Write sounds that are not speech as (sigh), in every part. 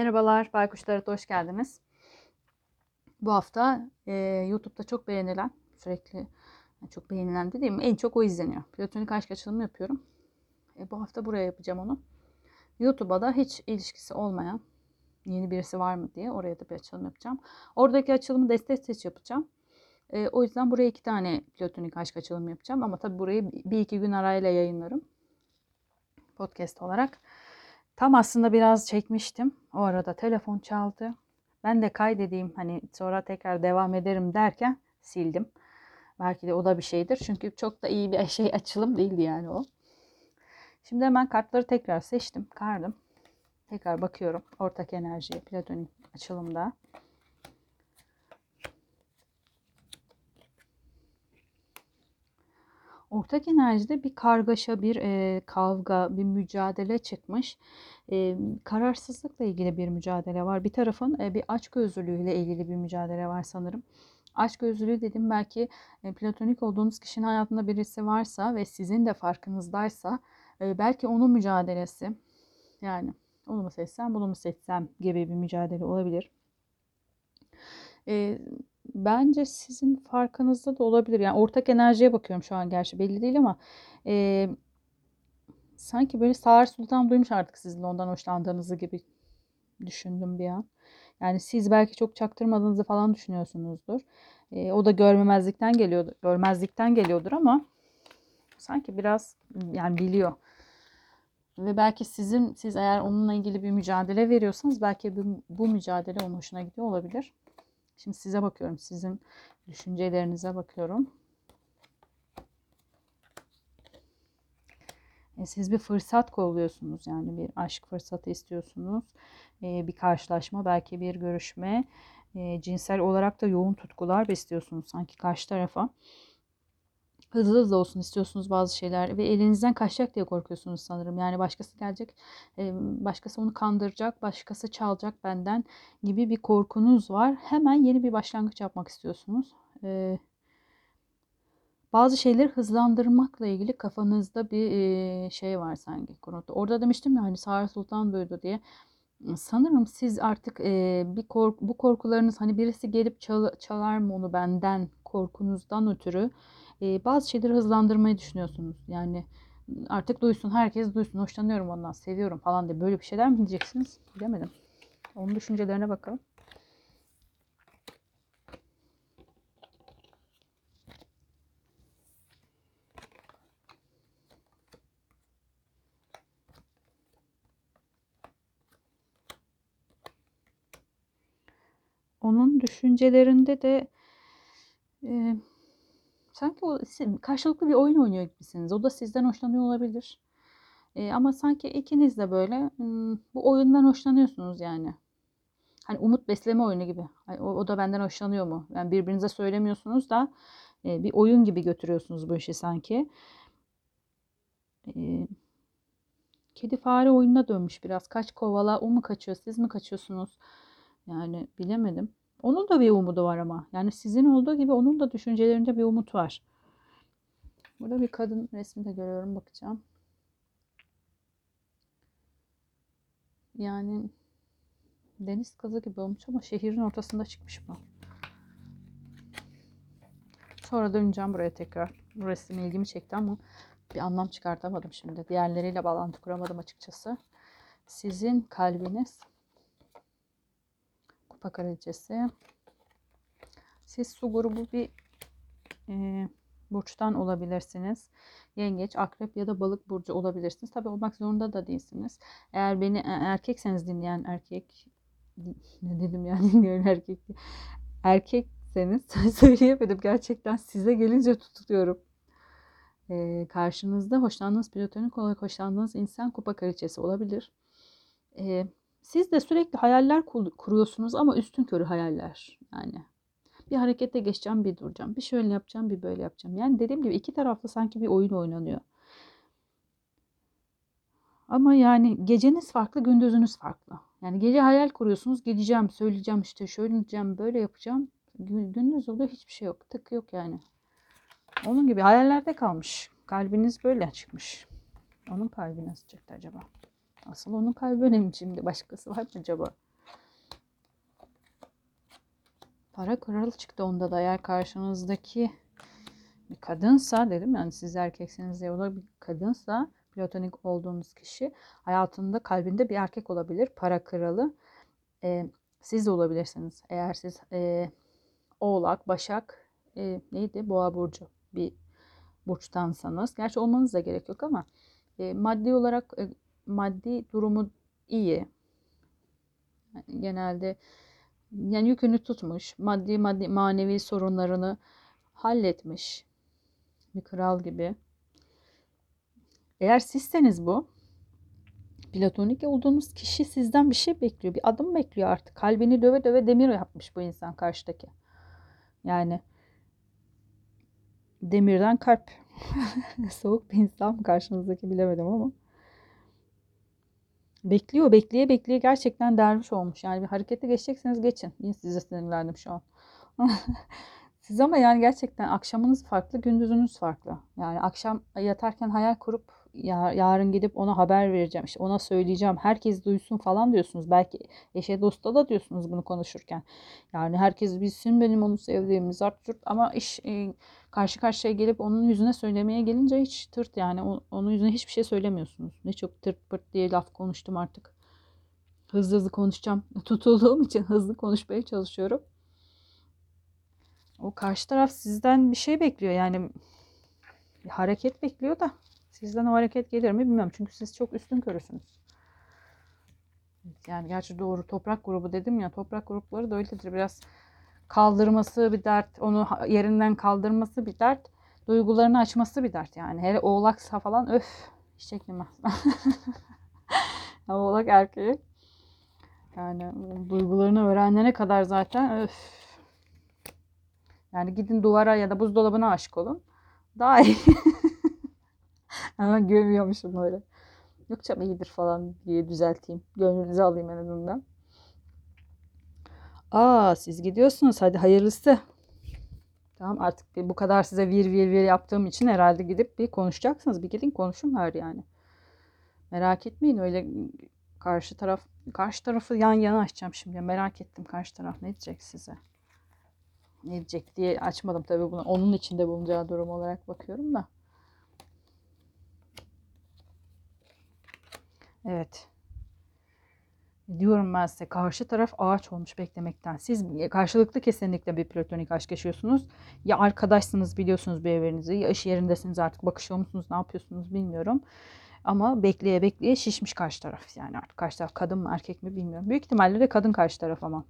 Merhabalar, Baykuşlara hoş geldiniz. Bu hafta e, YouTube'da çok beğenilen, sürekli çok beğenilen dediğim en çok o izleniyor. Platonik aşk açılımı yapıyorum. E, bu hafta buraya yapacağım onu. YouTube'a da hiç ilişkisi olmayan yeni birisi var mı diye oraya da bir açılım yapacağım. Oradaki açılımı destek seç yapacağım. E, o yüzden buraya iki tane platonik aşk açılımı yapacağım. Ama tabii burayı bir iki gün arayla yayınlarım. Podcast olarak. Tam aslında biraz çekmiştim. O arada telefon çaldı. Ben de kaydedeyim hani sonra tekrar devam ederim derken sildim. Belki de o da bir şeydir. Çünkü çok da iyi bir şey açılım değildi yani o. Şimdi hemen kartları tekrar seçtim. Kardım. Tekrar bakıyorum. Ortak enerji, platonik açılımda. Ortak enerjide bir kargaşa, bir e, kavga, bir mücadele çıkmış. E, kararsızlıkla ilgili bir mücadele var. Bir tarafın e, bir açgözlülüğüyle ilgili bir mücadele var sanırım. Açgözlülüğü dedim belki e, platonik olduğunuz kişinin hayatında birisi varsa ve sizin de farkınızdaysa e, belki onun mücadelesi yani onu mu seçsem bunu mu seçsem gibi bir mücadele olabilir. E, bence sizin farkınızda da olabilir. Yani ortak enerjiye bakıyorum şu an gerçi belli değil ama e, sanki böyle Sağır Sultan duymuş artık sizin ondan hoşlandığınızı gibi düşündüm bir an. Yani siz belki çok çaktırmadığınızı falan düşünüyorsunuzdur. E, o da görmemezlikten geliyordur, görmezlikten geliyordur ama sanki biraz yani biliyor. Ve belki sizin siz eğer onunla ilgili bir mücadele veriyorsanız belki bu, bu mücadele onun hoşuna gidiyor olabilir. Şimdi size bakıyorum. Sizin düşüncelerinize bakıyorum. E, siz bir fırsat kolluyorsunuz. Yani bir aşk fırsatı istiyorsunuz. E, bir karşılaşma, belki bir görüşme. E, cinsel olarak da yoğun tutkular besliyorsunuz sanki karşı tarafa. Hızlı hızlı olsun istiyorsunuz bazı şeyler ve elinizden kaçacak diye korkuyorsunuz sanırım. Yani başkası gelecek, başkası onu kandıracak, başkası çalacak benden gibi bir korkunuz var. Hemen yeni bir başlangıç yapmak istiyorsunuz. Bazı şeyleri hızlandırmakla ilgili kafanızda bir şey var sanki. Orada demiştim ya hani Sara Sultan buydu diye. Sanırım siz artık bir korku, bu korkularınız hani birisi gelip çal, çalar mı onu benden korkunuzdan ötürü bazı şeyleri hızlandırmayı düşünüyorsunuz. Yani artık duysun, herkes duysun, hoşlanıyorum ondan, seviyorum falan diye böyle bir şeyler mi diyeceksiniz? Bilemedim. Onun düşüncelerine bakalım. Onun düşüncelerinde de e, sanki o karşılıklı bir oyun oynuyor gibisiniz. O da sizden hoşlanıyor olabilir. E, ama sanki ikiniz de böyle bu oyundan hoşlanıyorsunuz yani. Hani umut besleme oyunu gibi. O, o da benden hoşlanıyor mu? Yani birbirinize söylemiyorsunuz da e, bir oyun gibi götürüyorsunuz bu işi sanki. E, kedi fare oyununa dönmüş biraz. Kaç kovala o mu kaçıyor siz mi kaçıyorsunuz? Yani bilemedim. Onun da bir umudu var ama. Yani sizin olduğu gibi onun da düşüncelerinde bir umut var. Burada bir kadın resmi de görüyorum bakacağım. Yani deniz kızı gibi olmuş ama şehrin ortasında çıkmış bu. Sonra döneceğim buraya tekrar. Bu resim ilgimi çekti ama bir anlam çıkartamadım şimdi. Diğerleriyle bağlantı kuramadım açıkçası. Sizin kalbiniz Kupa kraliçesi. Siz su grubu bir e, burçtan olabilirsiniz. Yengeç, akrep ya da balık burcu olabilirsiniz. Tabi olmak zorunda da değilsiniz. Eğer beni e, erkekseniz dinleyen erkek ne dedim yani (laughs) dinleyen erkek erkekseniz (laughs) söyleyemedim gerçekten size gelince tutuluyorum. Ee, karşınızda hoşlandığınız platonik olarak hoşlandığınız insan kupa kraliçesi olabilir. Ee, siz de sürekli hayaller kuruyorsunuz ama üstün körü hayaller. Yani bir harekete geçeceğim, bir duracağım. Bir şöyle yapacağım, bir böyle yapacağım. Yani dediğim gibi iki taraflı sanki bir oyun oynanıyor. Ama yani geceniz farklı, gündüzünüz farklı. Yani gece hayal kuruyorsunuz. Gideceğim, söyleyeceğim işte şöyle diyeceğim, böyle yapacağım. Gündüz oluyor hiçbir şey yok. Tık yok yani. Onun gibi hayallerde kalmış. Kalbiniz böyle çıkmış. Onun kalbi nasıl çıktı acaba? Asıl onun kalbi önemli. Şimdi. Başkası var mı acaba? Para kralı çıktı onda da. Eğer karşınızdaki bir kadınsa dedim yani siz erkeksiniz ya da bir kadınsa platonik olduğunuz kişi hayatında kalbinde bir erkek olabilir. Para kralı e, siz de olabilirsiniz. Eğer siz e, oğlak başak e, neydi? Boğa burcu bir burçtansanız. Gerçi olmanız da gerek yok ama e, maddi olarak e, maddi durumu iyi Yani genelde yani yükünü tutmuş maddi maddi manevi sorunlarını halletmiş bir kral gibi. Eğer sizseniz bu, platonik olduğunuz kişi sizden bir şey bekliyor. Bir adım bekliyor artık. Kalbini döve döve demir yapmış bu insan karşıdaki. Yani demirden kalp. (laughs) Soğuk bir insan karşınızdaki bilemedim ama. Bekliyor, bekleye bekleye gerçekten derviş olmuş. Yani bir harekete geçecekseniz geçin. Yine size sinirlendim şu an. (laughs) Siz ama yani gerçekten akşamınız farklı, gündüzünüz farklı. Yani akşam yatarken hayal kurup ya, yarın gidip ona haber vereceğim. işte ona söyleyeceğim. Herkes duysun falan diyorsunuz. Belki eşe dosta da diyorsunuz bunu konuşurken. Yani herkes bilsin benim onu sevdiğimi zart. Ama iş e, karşı karşıya gelip onun yüzüne söylemeye gelince hiç tırt yani. O, onun yüzüne hiçbir şey söylemiyorsunuz. Ne çok tırt pırt diye laf konuştum artık. Hızlı hızlı konuşacağım. (laughs) Tutulduğum için hızlı konuşmaya çalışıyorum. O karşı taraf sizden bir şey bekliyor yani hareket bekliyor da sizden o hareket gelir mi bilmiyorum. Çünkü siz çok üstün körüsünüz. Yani gerçi doğru toprak grubu dedim ya toprak grupları da öyledir. Biraz kaldırması bir dert, onu yerinden kaldırması bir dert, duygularını açması bir dert yani. Hele oğlaksa falan öf çekilmez. (laughs) oğlak erkeği. Yani duygularını öğrenene kadar zaten öf yani gidin duvara ya da buzdolabına aşık olun. Daha iyi. (laughs) Hemen gömüyormuşum böyle. Yok canım iyidir falan diye düzelteyim. Gönlünüzü alayım en azından. Aa siz gidiyorsunuz hadi hayırlısı. Tamam artık bu kadar size vir vir vir yaptığım için herhalde gidip bir konuşacaksınız. Bir gidin konuşun var yani. Merak etmeyin öyle karşı taraf karşı tarafı yan yana açacağım şimdi. Merak ettim karşı taraf ne diyecek size ne diyecek diye açmadım tabii bunu. Onun içinde bulunacağı durum olarak bakıyorum da. Evet. Diyorum ben size karşı taraf ağaç olmuş beklemekten. Siz karşılıklı kesinlikle bir platonik aşk yaşıyorsunuz. Ya arkadaşsınız biliyorsunuz birbirinizi ya iş yerindesiniz artık bakışıyor musunuz ne yapıyorsunuz bilmiyorum. Ama bekleye bekleye şişmiş karşı taraf yani artık karşı taraf kadın mı erkek mi bilmiyorum. Büyük ihtimalle de kadın karşı taraf ama.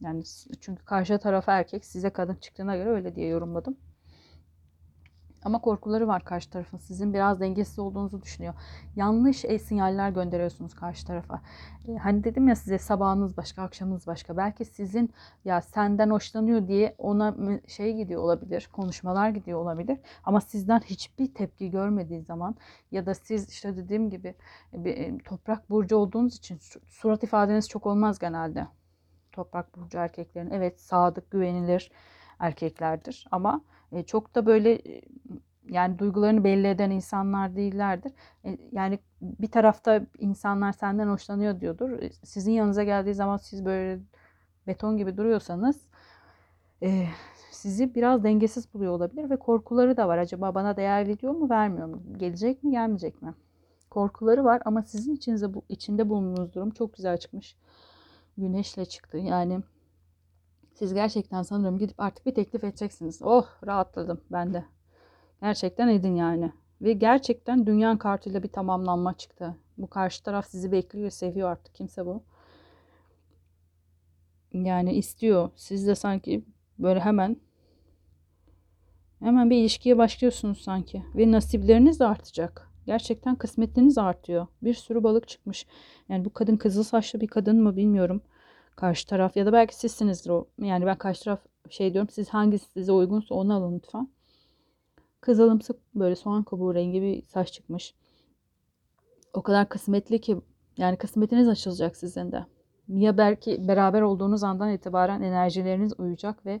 Yani çünkü karşı taraf erkek size kadın çıktığına göre öyle diye yorumladım. Ama korkuları var karşı tarafın. Sizin biraz dengesiz olduğunuzu düşünüyor. Yanlış e sinyaller gönderiyorsunuz karşı tarafa. E, hani dedim ya size sabahınız başka, akşamınız başka. Belki sizin ya senden hoşlanıyor diye ona şey gidiyor olabilir. Konuşmalar gidiyor olabilir. Ama sizden hiçbir tepki görmediği zaman ya da siz işte dediğim gibi bir e, toprak burcu olduğunuz için surat ifadeniz çok olmaz genelde toprak burcu erkeklerin evet sadık, güvenilir erkeklerdir ama e, çok da böyle e, yani duygularını belli eden insanlar değillerdir. E, yani bir tarafta insanlar senden hoşlanıyor diyordur. Sizin yanınıza geldiği zaman siz böyle beton gibi duruyorsanız sizi biraz dengesiz buluyor olabilir ve korkuları da var. Acaba bana değer veriyor mu, vermiyor mu? Gelecek mi, gelmeyecek mi? Korkuları var ama sizin içinize, içinde bulunduğunuz durum çok güzel çıkmış güneşle çıktı. Yani siz gerçekten sanırım gidip artık bir teklif edeceksiniz. Oh rahatladım ben de. Gerçekten edin yani. Ve gerçekten dünya kartıyla bir tamamlanma çıktı. Bu karşı taraf sizi bekliyor, seviyor artık. Kimse bu. Yani istiyor. Siz de sanki böyle hemen hemen bir ilişkiye başlıyorsunuz sanki. Ve nasipleriniz de artacak. Gerçekten kısmetiniz artıyor. Bir sürü balık çıkmış. Yani bu kadın kızıl saçlı bir kadın mı bilmiyorum. Karşı taraf ya da belki sizsinizdir o. Yani ben karşı taraf şey diyorum. Siz hangisi size uygunsa onu alın lütfen. Kızılımsı böyle soğan kabuğu rengi bir saç çıkmış. O kadar kısmetli ki yani kısmetiniz açılacak sizin de. Ya belki beraber olduğunuz andan itibaren enerjileriniz uyacak ve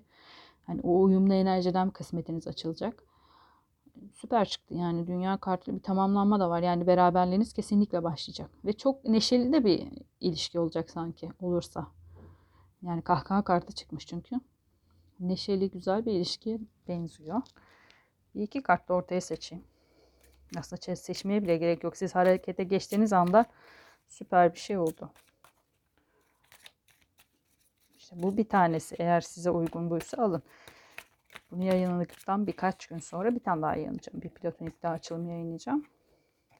hani o uyumlu enerjiden kısmetiniz açılacak süper çıktı. Yani dünya kartlı bir tamamlanma da var. Yani beraberliğiniz kesinlikle başlayacak. Ve çok neşeli de bir ilişki olacak sanki olursa. Yani kahkaha kartı çıkmış çünkü. neşeli, güzel bir ilişkiye benziyor. Bir iki kart da ortaya seçeyim. Aslında seçmeye bile gerek yok. Siz harekete geçtiğiniz anda süper bir şey oldu. İşte bu bir tanesi. Eğer size uygun buysa alın. Bunu yayınladıktan birkaç gün sonra bir tane daha yayınlayacağım. Bir platonik daha açılım yayınlayacağım.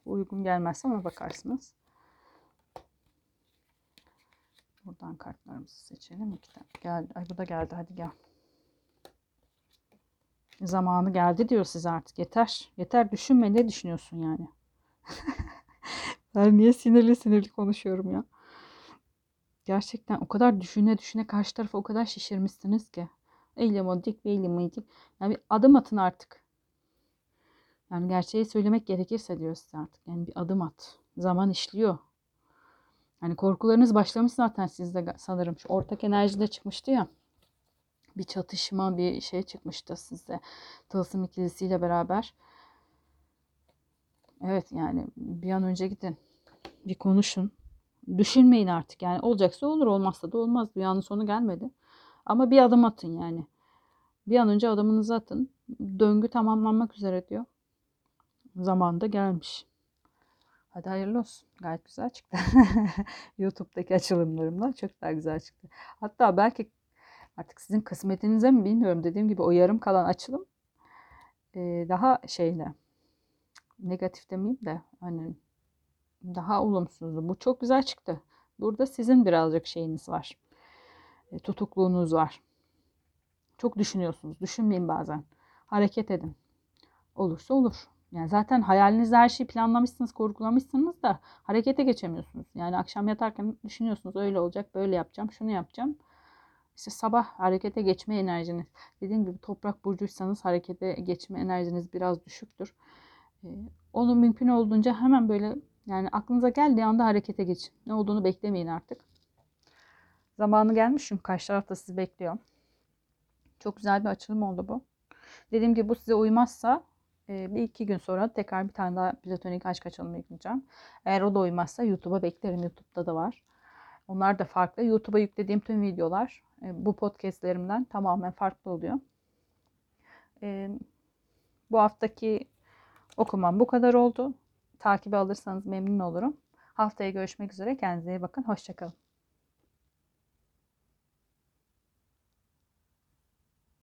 Uygun gelmezse ona bakarsınız. Buradan kartlarımızı seçelim. İki tane. Geldi. Ay bu da geldi. Hadi gel. Zamanı geldi diyor size artık. Yeter. Yeter düşünme. Ne düşünüyorsun yani? (laughs) Ben niye sinirli sinirli konuşuyorum ya? Gerçekten o kadar düşüne düşüne karşı tarafa o kadar şişirmişsiniz ki. Eylem dik, beylem dik. Yani bir adım atın artık. Yani gerçeği söylemek gerekirse diyor size artık. Yani bir adım at. Zaman işliyor. Yani korkularınız başlamış zaten sizde sanırım. Şu ortak enerjide çıkmıştı ya. Bir çatışma, bir şey çıkmıştı sizde. Tılsım ikilisiyle beraber. Evet yani bir an önce gidin. Bir konuşun. Düşünmeyin artık yani olacaksa olur olmazsa da olmaz. Dünyanın sonu gelmedi. Ama bir adım atın yani. Bir an önce adımınızı atın. Döngü tamamlanmak üzere diyor. Zaman da gelmiş. Hadi hayırlı olsun. Gayet güzel çıktı. (laughs) YouTube'daki açılımlarımdan çok daha güzel çıktı. Hatta belki artık sizin kısmetinize mi bilmiyorum. Dediğim gibi o yarım kalan açılım eee, daha şeyle negatif demeyeyim de hani daha olumsuzdu. Bu çok güzel çıktı. Burada sizin birazcık şeyiniz var. E, tutukluğunuz var. Çok düşünüyorsunuz. Düşünmeyin bazen. Hareket edin. Olursa olur. Yani zaten hayalinizde her şeyi planlamışsınız, kurgulamışsınız da harekete geçemiyorsunuz. Yani akşam yatarken düşünüyorsunuz öyle olacak, böyle yapacağım, şunu yapacağım. İşte sabah harekete geçme enerjiniz. Dediğim gibi toprak burcuysanız harekete geçme enerjiniz biraz düşüktür. Ee, Onu mümkün olduğunca hemen böyle yani aklınıza geldiği anda harekete geçin. Ne olduğunu beklemeyin artık. Zamanı gelmiş çünkü karşı taraf da sizi bekliyor. Çok güzel bir açılım oldu bu. Dediğim gibi bu size uymazsa bir iki gün sonra tekrar bir tane daha platonik aşk açılımı yükleyeceğim. Eğer o da uymazsa YouTube'a beklerim. YouTube'da da var. Onlar da farklı. YouTube'a yüklediğim tüm videolar e, bu podcastlerimden tamamen farklı oluyor. E, bu haftaki okumam bu kadar oldu. Takibi alırsanız memnun olurum. Haftaya görüşmek üzere. Kendinize iyi bakın. Hoşçakalın.